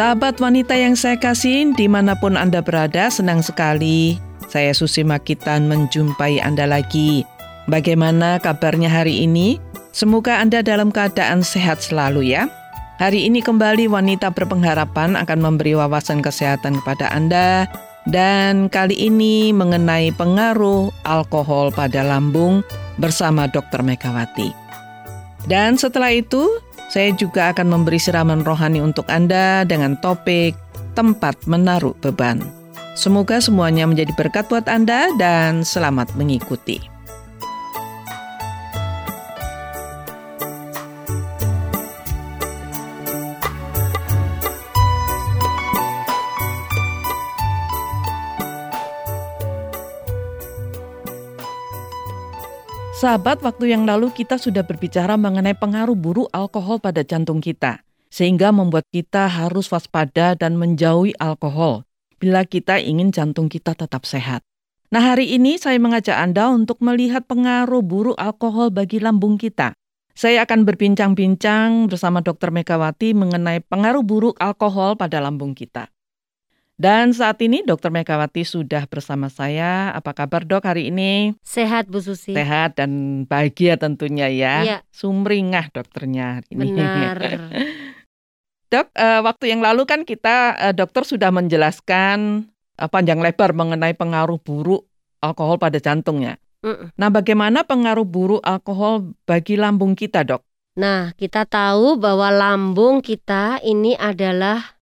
Sahabat wanita yang saya kasih, di mana pun Anda berada, senang sekali. Saya Susi Makitan menjumpai Anda lagi. Bagaimana kabarnya hari ini? Semoga Anda dalam keadaan sehat selalu ya. Hari ini kembali wanita berpengharapan akan memberi wawasan kesehatan kepada Anda dan kali ini mengenai pengaruh alkohol pada lambung bersama Dr. Megawati. Dan setelah itu, saya juga akan memberi siraman rohani untuk Anda dengan topik tempat menaruh beban. Semoga semuanya menjadi berkat buat Anda dan selamat mengikuti. Sahabat, waktu yang lalu kita sudah berbicara mengenai pengaruh buruk alkohol pada jantung kita, sehingga membuat kita harus waspada dan menjauhi alkohol bila kita ingin jantung kita tetap sehat. Nah, hari ini saya mengajak Anda untuk melihat pengaruh buruk alkohol bagi lambung kita. Saya akan berbincang-bincang bersama Dr. Megawati mengenai pengaruh buruk alkohol pada lambung kita. Dan saat ini Dokter Megawati sudah bersama saya. Apa kabar dok hari ini? Sehat Bu Susi. Sehat dan bahagia tentunya ya. Iya. Sumringah dokternya hari ini. Benar. dok, uh, waktu yang lalu kan kita uh, dokter sudah menjelaskan uh, panjang lebar mengenai pengaruh buruk alkohol pada jantungnya. Mm. Nah, bagaimana pengaruh buruk alkohol bagi lambung kita, dok? Nah, kita tahu bahwa lambung kita ini adalah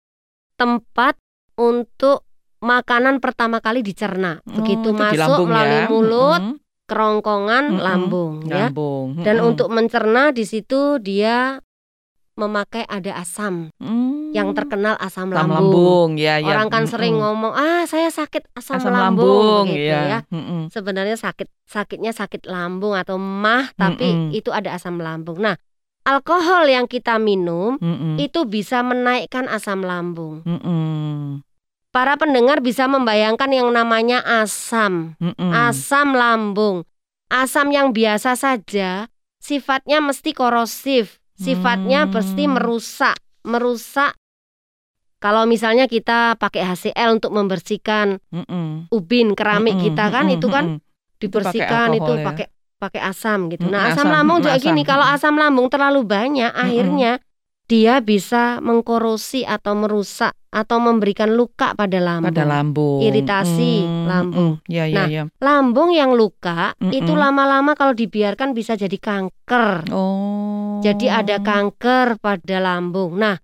tempat untuk makanan pertama kali dicerna. Begitu Oh, itu di masuk lambung melalui ya. mulut, Mm-mm. kerongkongan, Mm-mm. lambung ya. Lambung. Dan Mm-mm. untuk mencerna di situ dia memakai ada asam Mm. yang terkenal asam, lambung. lambung, ya, ya. Orang kan sering Mm-mm. ngomong, "Ah, saya sakit asam, asam lambung." lambung, gitu ya. ya. Mm-mm. Sebenarnya sakit sakitnya sakit lambung atau mah, tapi Mm-mm. itu ada asam lambung. Nah, alkohol yang kita minum Mm-mm. itu bisa menaikkan asam lambung. Mm-mm. Para pendengar bisa membayangkan yang namanya asam, Mm-mm. asam lambung. Asam yang biasa saja sifatnya mesti korosif, sifatnya Hmm. pasti merusak, merusak. Kalau misalnya kita pakai HCl untuk membersihkan Mm-mm. ubin keramik Mm-mm, kita kan mm-mm, itu kan dibersihkan pakai itu alkohol ya. pakai pakai asam gitu. Mm, Nah, asam, asam, lambung mm, juga asam, gini, kalau mm. asam lambung terlalu banyak akhirnya dia bisa mengkorosi atau merusak atau memberikan luka pada lambung. pada lambung. Iritasi lambung. mm. Ya, ya, Nah, ya. Lambung yang luka Mm-mm. itu lama-lama kalau dibiarkan bisa jadi kanker. Oh. Jadi ada kanker pada lambung. Nah,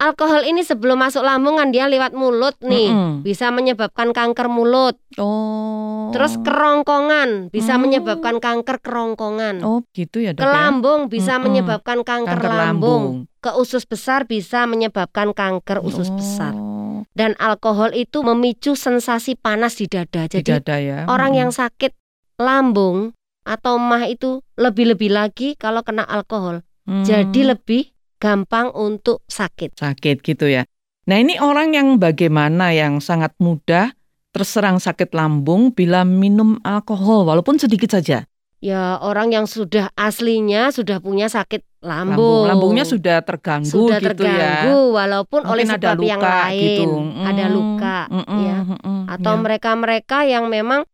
alkohol ini sebelum masuk lambung kan dia lewat mulut nih. Mm-mm. Bisa menyebabkan kanker mulut. Oh. Terus kerongkongan bisa Hmm. menyebabkan kanker kerongkongan. Oh, gitu ya, Dok Ke ya. lambung bisa Mm-mm. menyebabkan kanker, Kanker lambung. lambung. Ke usus besar bisa menyebabkan kanker usus besar. Oh, Dan alkohol itu memicu sensasi panas di dada. di Jadi dada ya. orang yang sakit lambung atau mah itu lebih-lebih lagi kalau kena alkohol. Mm. Jadi lebih gampang untuk sakit. sakit gitu ya. Nah ini orang yang bagaimana yang sangat mudah terserang sakit lambung bila minum alkohol walaupun sedikit saja. Ya orang yang sudah aslinya sudah punya sakit Lambung, lambung. lambungnya sudah terganggu sudah gitu ya. terganggu walaupun oleh Mungkin ada sebab yang lain gitu. ada Mm, luka mm-mm, ya mm-mm, atau ya. mereka-mereka yang memang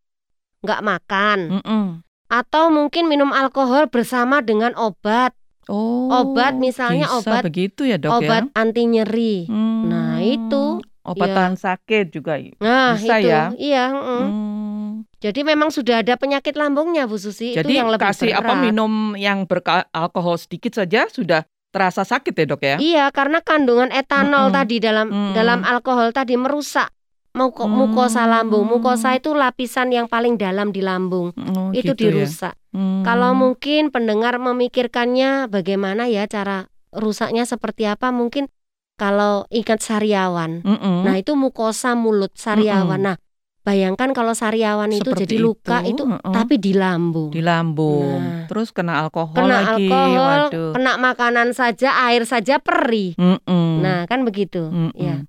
nggak makan Mm-mm. atau mungkin minum alkohol bersama dengan obat Oh, Obat misalnya bisa obat- begitu ya dok obat ya. anti nyeri Hmm, Nah, itu, obat ya. tahan sakit juga. nah Bisa itu ya? iya mm. Hmm. jadi memang sudah ada penyakit lambungnya Bu Susi Jadi itu yang lebih kasih apa berat. minum yang beralkohol sedikit saja sudah terasa sakit ya dok ya? iya karena kandungan etanol Mm-mm. tadi dalam Mm. dalam alkohol tadi merusak muko- Hmm. mukosa lambung mukosa itu lapisan yang paling dalam di lambung Oh, itu gitu ya. dirusak Hmm. Kalau mungkin pendengar memikirkannya bagaimana ya cara rusaknya seperti apa mungkin kalau ingat sariawan. Mm-mm. Nah, itu mukosa mulut sariawan. Mm-mm. Nah, bayangkan kalau sariawan itu Seperti jadi luka itu, itu, mm-mm. tapi di lambung. di lambung, Nah. terus kena alkohol Kena lagi, alkohol, waduh. kena makanan saja, air saja perih. Mm-mm. Nah, kan begitu. Mm-mm. Ya.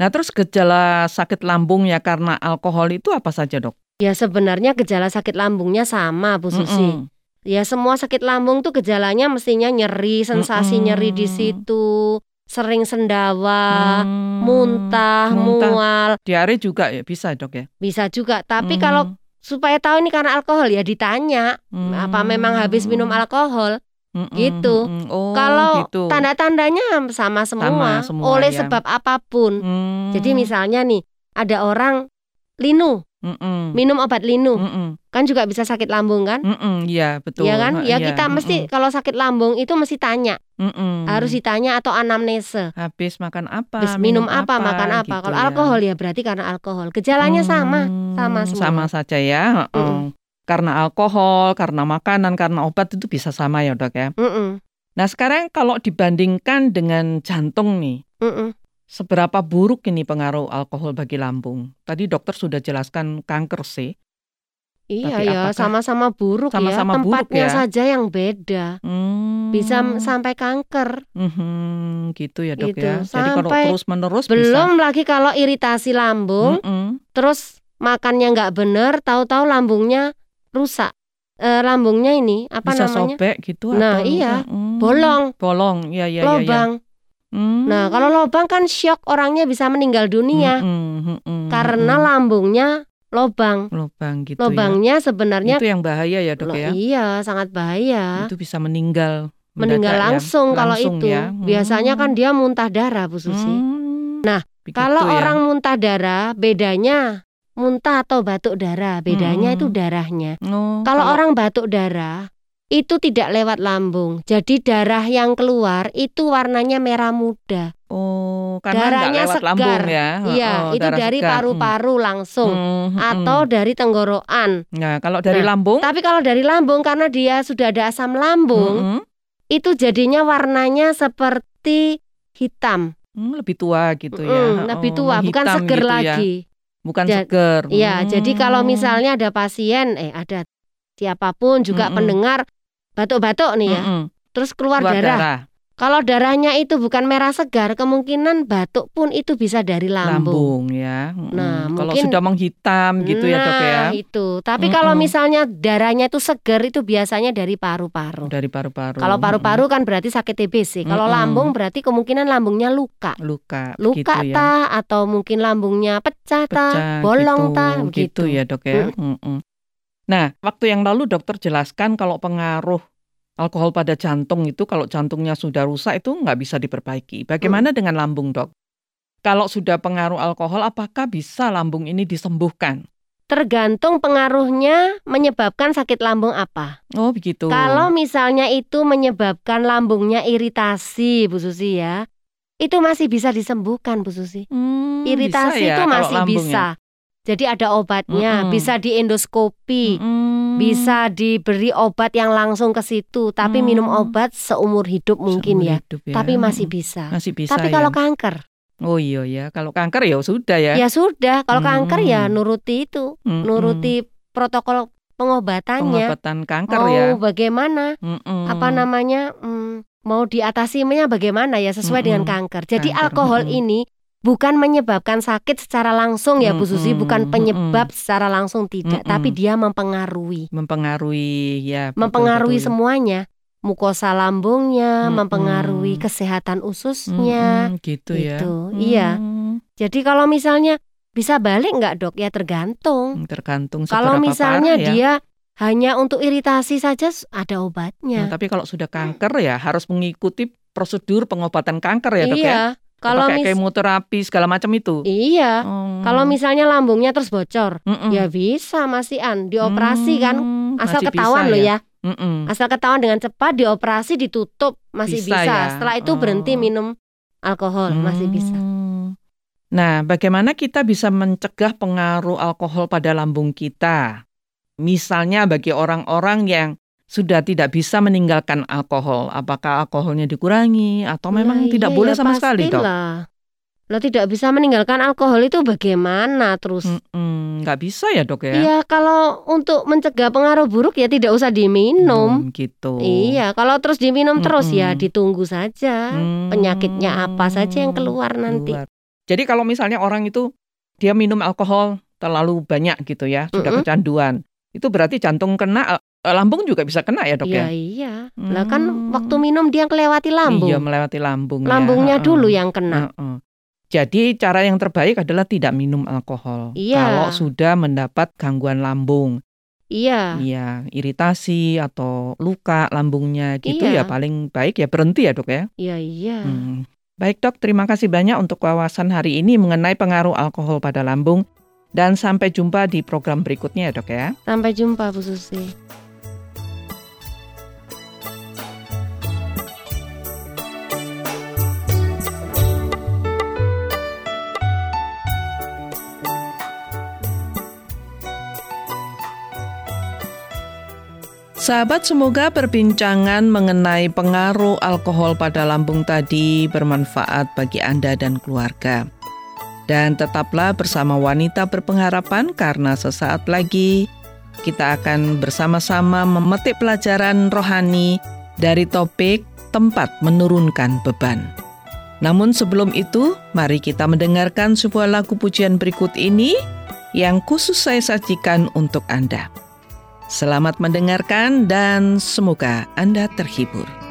Nah, terus gejala sakit lambung ya karena alkohol itu apa saja dok? Ya sebenarnya gejala sakit lambungnya sama Bu Susi. Mm-mm. Ya semua sakit lambung tuh gejalanya mestinya nyeri, sensasi Mm-mm. nyeri di situ, sering sendawa, Hmm, muntah, muntah. mual, Diare juga ya bisa dok ya. bisa juga. Tapi Hmm, kalau supaya tahu ini karena alkohol ya ditanya, apa memang habis minum alkohol? Mm-mm, gitu. mm-mm. Oh Kalau gitu. tanda-tandanya sama semua, semua, oleh ya. sebab apa pun. Hmm, Jadi misalnya nih, ada orang linu, mm-mm, minum obat linu, mm-mm, kan juga bisa sakit lambung kan? mm-mm, Iya betul. Iya kan? Ya Iya, kita mesti kalau sakit lambung itu mesti tanya, mm-mm. harus ditanya atau anamnese. habis makan apa, Habis minum apa, makan apa. gitu Kalau ya. alkohol ya berarti karena alkohol. Gejalanya sama, Hmm, sama semua. Sama saja ya. heeh. Karena alkohol, karena makanan, karena obat itu bisa sama ya dok ya. Mm-mm, Nah sekarang kalau dibandingkan dengan jantung nih, mm-mm. seberapa buruk ini pengaruh alkohol bagi lambung? Tadi dokter sudah jelaskan kanker sih. Iya ya, apakah sama-sama buruk sama-sama ya. buruk Tempatnya ya? saja yang beda. Hmm, Bisa sampai kanker. mhm, gitu ya dok Gitu, ya. Jadi kalau sampai terus menerus Belum lagi kalau iritasi lambung, terus makannya nggak bener, tahu-tahu lambungnya rusak. Eh, lambungnya ini apa bisa namanya? sobek gitu Nah, atau iya. Mm, Bolong, bolong ya ya ya, ya. lobang. Hmm. Nah, kalau lobang kan shock orangnya bisa meninggal dunia Mm-mm, mm-mm, karena mm-mm. lambungnya lobang. lubang gitu Lobangnya ya. sebenarnya Itu yang bahaya ya dok ya. iya sangat bahaya. Itu bisa meninggal. Meninggal mendadak ya. langsung kalau Langsung itu. ya. Biasanya kan Hmm. dia muntah darah, Bu Susi. Hmm, Nah, begitu Kalau ya. orang muntah darah, bedanya muntah atau batuk darah, bedanya Mm-mm. itu darahnya. Oh, Kalau orang batuk darah, itu tidak lewat lambung. Jadi darah yang keluar itu warnanya merah muda. oh karena darahnya lewat segar. lambung ya. Iya, Oh, itu dari paru-paru langsung Hmm, hmm, hmm, atau dari tenggorokan. Nah, kalau dari Nah, lambung Tapi kalau dari lambung karena dia sudah ada asam lambung, mm-mm, itu jadinya warnanya seperti hitam. hmm, lebih tua gitu ya. lebih Oh, tua, bukan menghitam seger gitu ya. Bukan Ja- seger. Iya, jadi kalau Hmm. misalnya ada pasien, eh ada siapa pun juga Mm-mm. pendengar batuk-batuk nih ya, Mm-mm, terus keluar, keluar darah. darah. Kalau darahnya itu bukan merah segar, kemungkinan batuk pun itu bisa dari lambung. lambung ya. Nah, kalau mungkin- sudah menghitam gitu ya dok ya. Nah, itu. Tapi kalau Mm-mm. misalnya darahnya itu segar itu biasanya dari paru-paru. Dari paru-paru. Kalau paru-paru kan berarti sakit TBC. Kalau Mm-mm. lambung berarti kemungkinan lambungnya luka. Luka, Luka gitu ya. ta atau mungkin lambungnya pecah ta, Pecah bolong gitu, ta, gitu begitu. ya dok ya. Mm-mm. Nah, waktu yang lalu dokter jelaskan kalau pengaruh alkohol pada jantung itu kalau jantungnya sudah rusak itu nggak bisa diperbaiki. Bagaimana dengan lambung dok? Kalau sudah pengaruh alkohol, apakah bisa lambung ini disembuhkan? Tergantung pengaruhnya menyebabkan sakit lambung apa. Oh begitu. Kalau misalnya itu menyebabkan lambungnya iritasi, Bu Susi ya, itu masih bisa disembuhkan, Bu Susi. Hmm, Iritasi bisa ya itu masih bisa. Jadi ada obatnya, Mm-mm. bisa diendoskopi, Mm-mm. bisa diberi obat yang langsung ke situ, tapi minum Hmm. obat seumur hidup mungkin Seumur ya. hidup ya. Tapi masih bisa. Masih bisa Tapi ya. kalau kanker, Oh iya ya, kalau kanker ya sudah ya. ya sudah. Kalau kanker ya Hmm. nuruti itu, Mm-mm. nuruti protokol pengobatannya. pengobatan kanker Mau ya. bagaimana? Mm-mm. Apa namanya? mm, mau diatasinya bagaimana ya sesuai dengan Mm-mm. kanker. Jadi Kanker, alkohol mm-mm. ini bukan menyebabkan sakit secara langsung ya Bu Susi, bukan penyebab mm-mm. secara langsung tidak, Mm-mm. tapi dia mempengaruhi. mempengaruhi ya betul, mempengaruhi betul. semuanya. Mukosa lambungnya, Mm-mm. mempengaruhi kesehatan ususnya. Mm-mm, gitu ya. Gitu, iya. Hmm, Jadi kalau misalnya bisa balik nggak dok? Ya tergantung. tergantung Kalau misalnya parah ya. dia hanya untuk iritasi saja ada Nah, obatnya. tapi kalau sudah kanker ya harus mengikuti prosedur pengobatan kanker ya dok ya. Kalau mis kemoterapi segala macam itu. iya. Oh. Kalau misalnya lambungnya terus bocor, Mm-mm. ya bisa masian dioperasi kan. Hmm, Asal masih ketahuan bisa loh ya. Mm-mm. Asal ketahuan dengan cepat dioperasi ditutup masih Bisa bisa. ya? Setelah itu berhenti Oh. minum alkohol masih bisa. Hmm. Nah, bagaimana kita bisa mencegah pengaruh alkohol pada lambung kita? Misalnya bagi orang-orang yang sudah tidak bisa meninggalkan alkohol, apakah alkoholnya dikurangi atau memang Nah, tidak iya boleh ya, sama sekali, dok? Lo tidak bisa meninggalkan alkohol itu bagaimana terus? Nggak bisa ya, dok ya? Iya, kalau untuk mencegah pengaruh buruk ya tidak usah diminum. Hmm, gitu. Iya, kalau terus diminum terus ya ditunggu saja. Penyakitnya apa saja yang keluar nanti. keluar. Jadi kalau misalnya orang itu dia minum alkohol terlalu banyak gitu ya, sudah kecanduan, itu berarti jantung kena lambung juga bisa kena ya dok Iya ya? iya. Lah kan Hmm. waktu minum dia kelewati lambung. Iya melewati lambung. ya. Lambungnya Heeh. dulu yang kena. Heeh. Jadi cara yang terbaik adalah tidak minum alkohol. Iya. Kalau sudah mendapat gangguan lambung, Iya. iya iritasi atau luka lambungnya gitu ya Iya. paling baik ya berhenti ya dok ya. Iya iya. Hmm. Baik dok, terima kasih banyak untuk wawasan hari ini mengenai pengaruh alkohol pada lambung. Dan sampai jumpa di program berikutnya ya dok ya. Sampai jumpa Bu Susi. Sahabat, semoga perbincangan mengenai pengaruh alkohol pada lambung tadi bermanfaat bagi Anda dan keluarga. Dan tetaplah bersama wanita berpengharapan karena sesaat lagi kita akan bersama-sama memetik pelajaran rohani dari topik tempat menurunkan beban. Namun sebelum itu, mari kita mendengarkan sebuah lagu pujian berikut ini yang khusus saya sajikan untuk Anda. Selamat mendengarkan dan semoga Anda terhibur.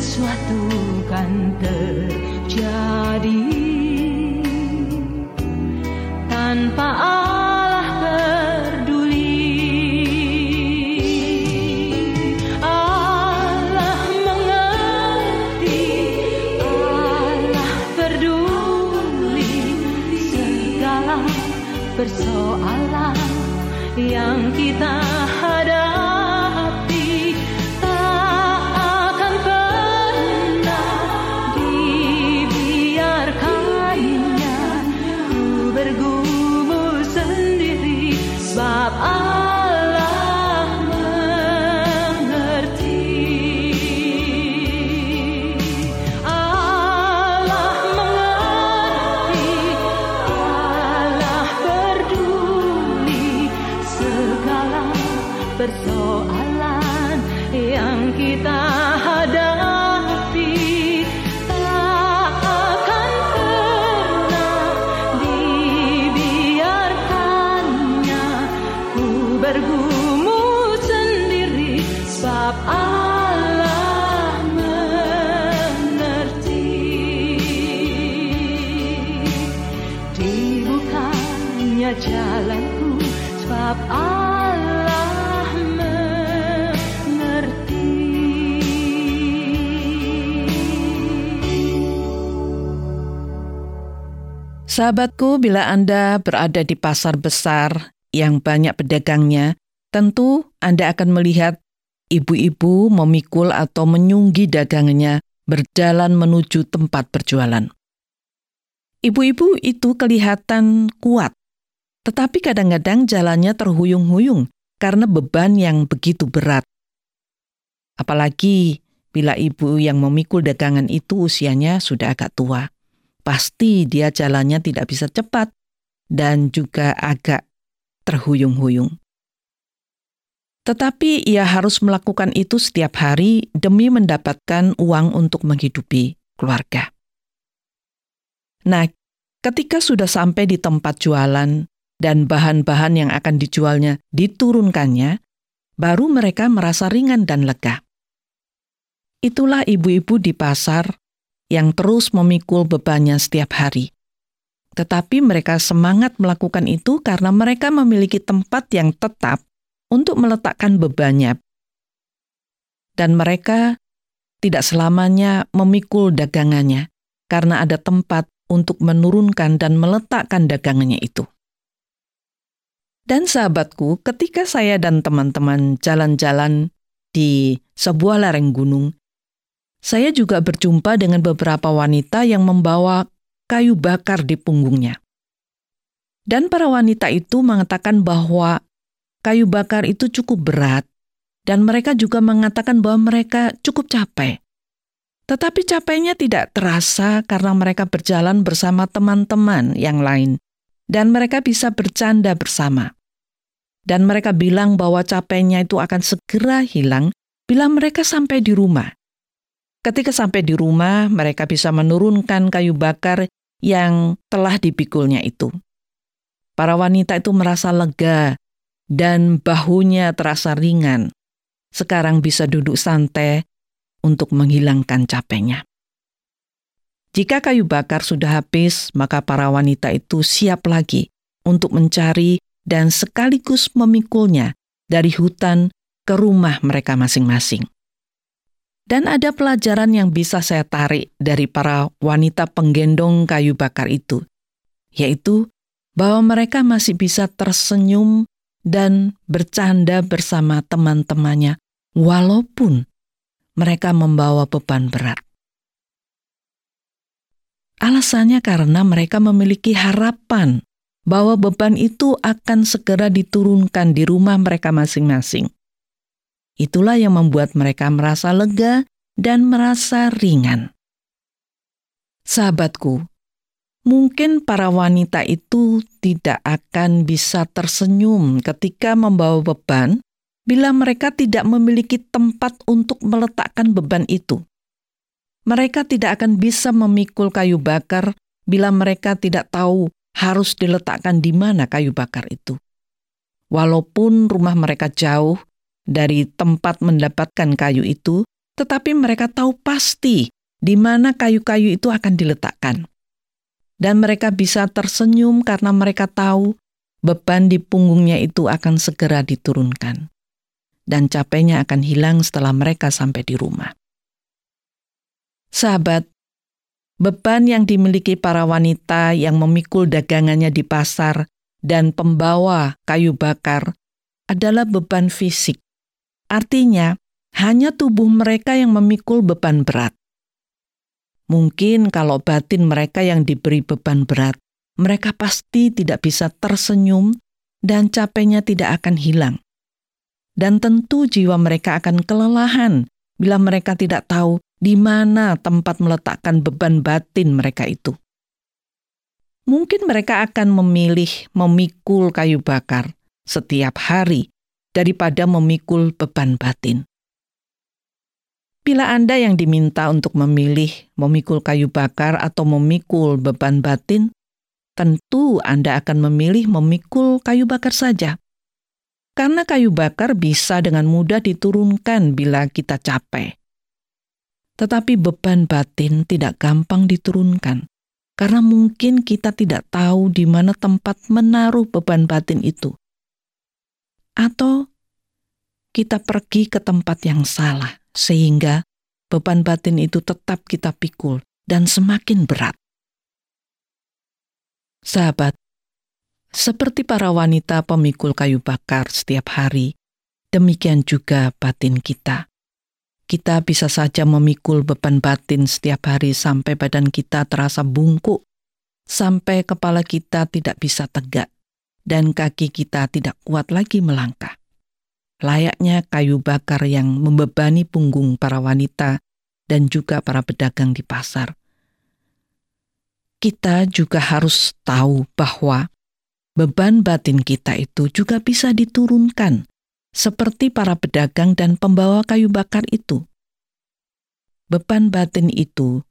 Sesuatu kan terjadi. Tanpa Allah peduli. Allah mengerti Allah peduli. Segala persoalan yang kita persoalan yang kita hadapi tak akan pernah dibiarkannya. Ku bergumul sendiri sebab Sahabatku, bila Anda berada di pasar besar yang banyak pedagangnya, tentu Anda akan melihat ibu-ibu memikul atau menyunggi dagangannya berjalan menuju tempat berjualan. Ibu-ibu itu kelihatan kuat, tetapi kadang-kadang jalannya terhuyung-huyung karena beban yang begitu berat. Apalagi bila ibu yang memikul dagangan itu usianya sudah agak tua pasti dia jalannya tidak bisa cepat dan juga agak terhuyung-huyung. Tetapi ia harus melakukan itu setiap hari demi mendapatkan uang untuk menghidupi keluarga. Nah, ketika sudah sampai di tempat jualan dan bahan-bahan yang akan dijualnya diturunkannya, baru mereka merasa ringan dan lega. Itulah ibu-ibu di pasar yang terus memikul bebannya setiap hari. Tetapi mereka semangat melakukan itu karena mereka memiliki tempat yang tetap untuk meletakkan bebannya. Dan mereka tidak selamanya memikul dagangannya karena ada tempat untuk menurunkan dan meletakkan dagangannya itu. Dan sahabatku, ketika saya dan teman-teman jalan-jalan di sebuah lereng gunung, saya juga berjumpa dengan beberapa wanita yang membawa kayu bakar di punggungnya. Dan para wanita itu mengatakan bahwa kayu bakar itu cukup berat, dan mereka juga mengatakan bahwa mereka cukup capek. Tetapi capeknya tidak terasa karena mereka berjalan bersama teman-teman yang lain, dan mereka bisa bercanda bersama. Dan mereka bilang bahwa capeknya itu akan segera hilang bila mereka sampai di rumah. Ketika sampai di rumah, mereka bisa menurunkan kayu bakar yang telah dipikulnya itu. Para wanita itu merasa lega dan bahunya terasa ringan. Sekarang bisa duduk santai untuk menghilangkan capeknya. Jika kayu bakar sudah habis, maka para wanita itu siap lagi untuk mencari dan sekaligus memikulnya dari hutan ke rumah mereka masing-masing. Dan ada pelajaran yang bisa saya tarik dari para wanita penggendong kayu bakar itu, yaitu bahwa mereka masih bisa tersenyum dan bercanda bersama teman-temannya, walaupun mereka membawa beban berat. Alasannya karena mereka memiliki harapan bahwa beban itu akan segera diturunkan di rumah mereka masing-masing. Itulah yang membuat mereka merasa lega dan merasa ringan. Sahabatku, mungkin para wanita itu tidak akan bisa tersenyum ketika membawa beban bila mereka tidak memiliki tempat untuk meletakkan beban itu. Mereka tidak akan bisa memikul kayu bakar bila mereka tidak tahu harus diletakkan di mana kayu bakar itu. Walaupun rumah mereka jauh dari tempat mendapatkan kayu itu, tetapi mereka tahu pasti di mana kayu-kayu itu akan diletakkan. Dan mereka bisa tersenyum karena mereka tahu beban di punggungnya itu akan segera diturunkan. Dan capeknya akan hilang setelah mereka sampai di rumah. Sahabat, beban yang dimiliki para wanita yang memikul dagangannya di pasar dan pembawa kayu bakar adalah beban fisik Artinya, hanya tubuh mereka yang memikul beban berat. Mungkin kalau batin mereka yang diberi beban berat, mereka pasti tidak bisa tersenyum dan capeknya tidak akan hilang. Dan tentu jiwa mereka akan kelelahan bila mereka tidak tahu di mana tempat meletakkan beban batin mereka itu. Mungkin mereka akan memilih memikul kayu bakar setiap hari daripada memikul beban batin. Bila Anda yang diminta untuk memilih memikul kayu bakar atau memikul beban batin, tentu Anda akan memilih memikul kayu bakar saja. Karena kayu bakar bisa dengan mudah diturunkan bila kita capek. Tetapi beban batin tidak gampang diturunkan, karena mungkin kita tidak tahu di mana tempat menaruh beban batin itu. Atau kita pergi ke tempat yang salah sehingga beban batin itu tetap kita pikul dan semakin berat. Sahabat, seperti para wanita pemikul kayu bakar setiap hari, demikian juga batin kita. Kita bisa saja memikul beban batin setiap hari sampai badan kita terasa bungkuk, sampai kepala kita tidak bisa tegak, dan kaki kita tidak kuat lagi melangkah layaknya kayu bakar yang membebani punggung para wanita dan juga para pedagang di pasar. Kita juga harus tahu bahwa beban batin kita itu juga bisa diturunkan, seperti para pedagang dan pembawa kayu bakar itu. Beban batin itu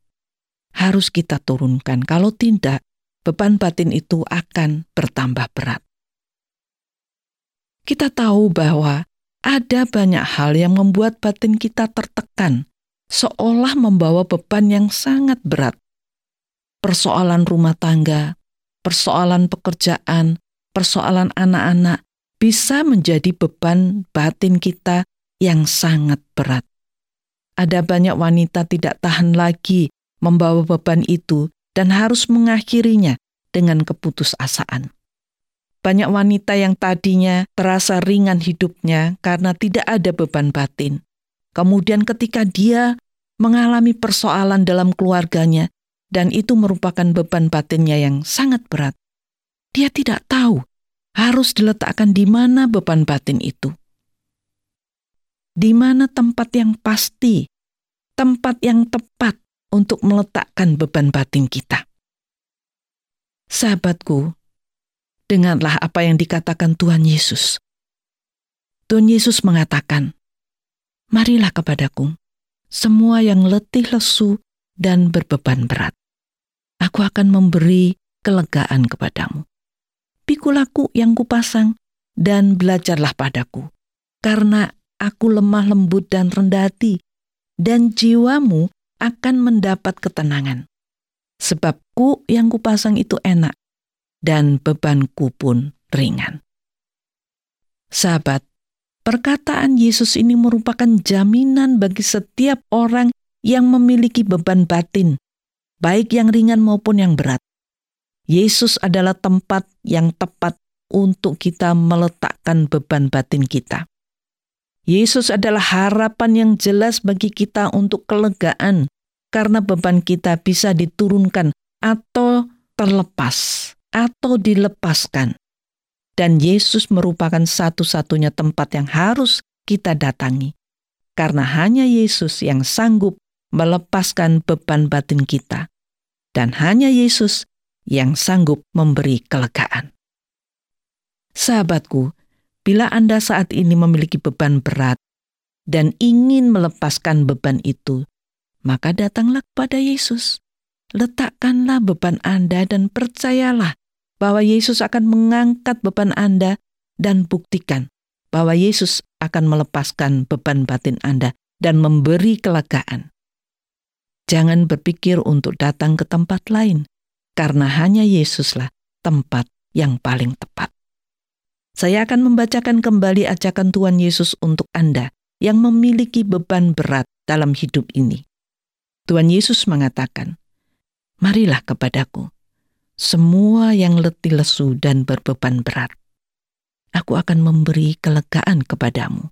harus kita turunkan, kalau tidak, beban batin itu akan bertambah berat. Kita tahu bahwa ada banyak hal yang membuat batin kita tertekan, seolah membawa beban yang sangat berat. Persoalan rumah tangga, persoalan pekerjaan, persoalan anak-anak bisa menjadi beban batin kita yang sangat berat. Ada banyak wanita tidak tahan lagi membawa beban itu dan harus mengakhirinya dengan keputusasaan. Banyak wanita yang tadinya terasa ringan hidupnya karena tidak ada beban batin. Kemudian ketika dia mengalami persoalan dalam keluarganya dan itu merupakan beban batinnya yang sangat berat, dia tidak tahu harus diletakkan di mana beban batin itu. Di mana tempat yang pasti, tempat yang tepat untuk meletakkan beban batin kita. Sahabatku, denganlah apa yang dikatakan Tuhan Yesus. Tuhan Yesus mengatakan, Marilah kepadaku, semua yang letih lesu dan berbeban berat. Aku akan memberi kelegaan kepadamu. Pikulaku yang kupasang dan belajarlah padaku, karena aku lemah lembut dan rendah hati, dan jiwamu akan mendapat ketenangan. Sebabku yang kupasang itu enak dan bebanku pun ringan. Sahabat, perkataan Yesus ini merupakan jaminan bagi setiap orang yang memiliki beban batin, baik yang ringan maupun yang berat. Yesus adalah tempat yang tepat untuk kita meletakkan beban batin kita. Yesus adalah harapan yang jelas bagi kita untuk kelegaan, karena beban kita bisa diturunkan atau terlepas atau dilepaskan. Dan Yesus merupakan satu-satunya tempat yang harus kita datangi. Karena hanya Yesus yang sanggup melepaskan beban batin kita. Dan hanya Yesus yang sanggup memberi kelegaan. Sahabatku, bila Anda saat ini memiliki beban berat dan ingin melepaskan beban itu, maka datanglah kepada Yesus. Letakkanlah beban Anda dan percayalah bahwa Yesus akan mengangkat beban Anda dan buktikan bahwa Yesus akan melepaskan beban batin Anda dan memberi kelegaan. Jangan berpikir untuk datang ke tempat lain, karena hanya Yesuslah tempat yang paling tepat. Saya akan membacakan kembali ajakan Tuhan Yesus untuk Anda yang memiliki beban berat dalam hidup ini. Tuhan Yesus mengatakan, "Marilah kepadaku, semua yang letih lesu dan berbeban berat. Aku akan memberi kelegaan kepadamu.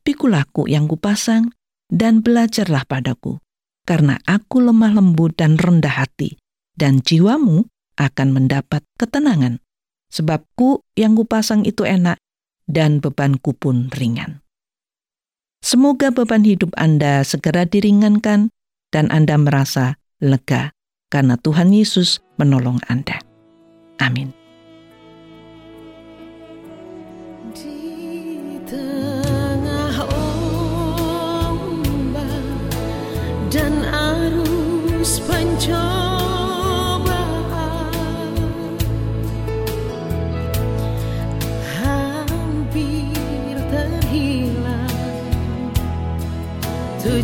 Pikulaku yang kupasang dan belajarlah padaku, karena aku lemah lembut dan rendah hati, dan jiwamu akan mendapat ketenangan. Sebabku yang kupasang itu enak, dan bebanku pun ringan. Semoga beban hidup Anda segera diringankan dan Anda merasa lega karena Tuhan Yesus menolong Anda. Amin.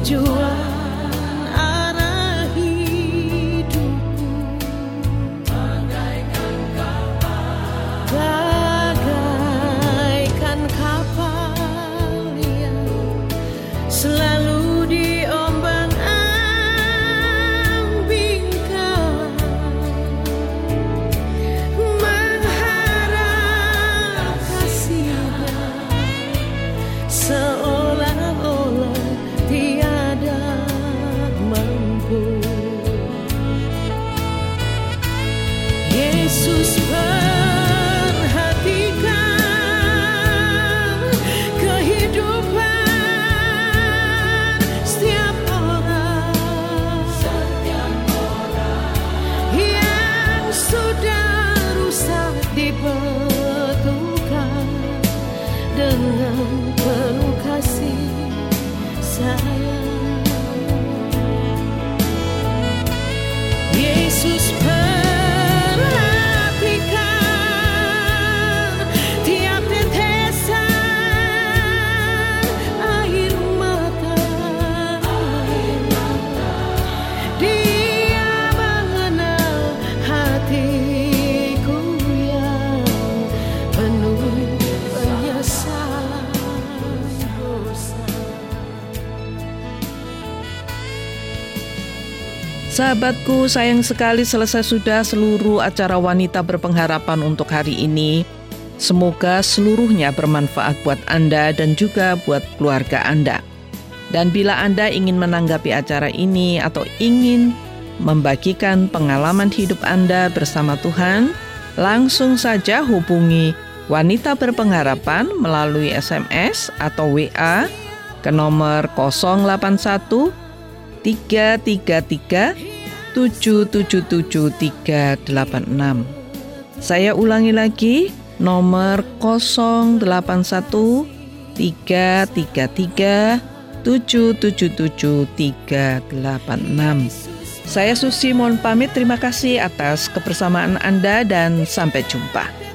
Di Sahabatku, sayang sekali selesai sudah seluruh acara wanita berpengharapan untuk hari ini. Semoga seluruhnya bermanfaat buat Anda dan juga buat keluarga Anda. Dan bila Anda ingin menanggapi acara ini atau ingin membagikan pengalaman hidup Anda bersama Tuhan, langsung saja hubungi Wanita Berpengharapan melalui SMS atau WA ke nomor 081 333 777386. Saya ulangi lagi nomor 081 333 777386. Saya Susi mohon pamit terima kasih atas kebersamaan Anda dan sampai jumpa.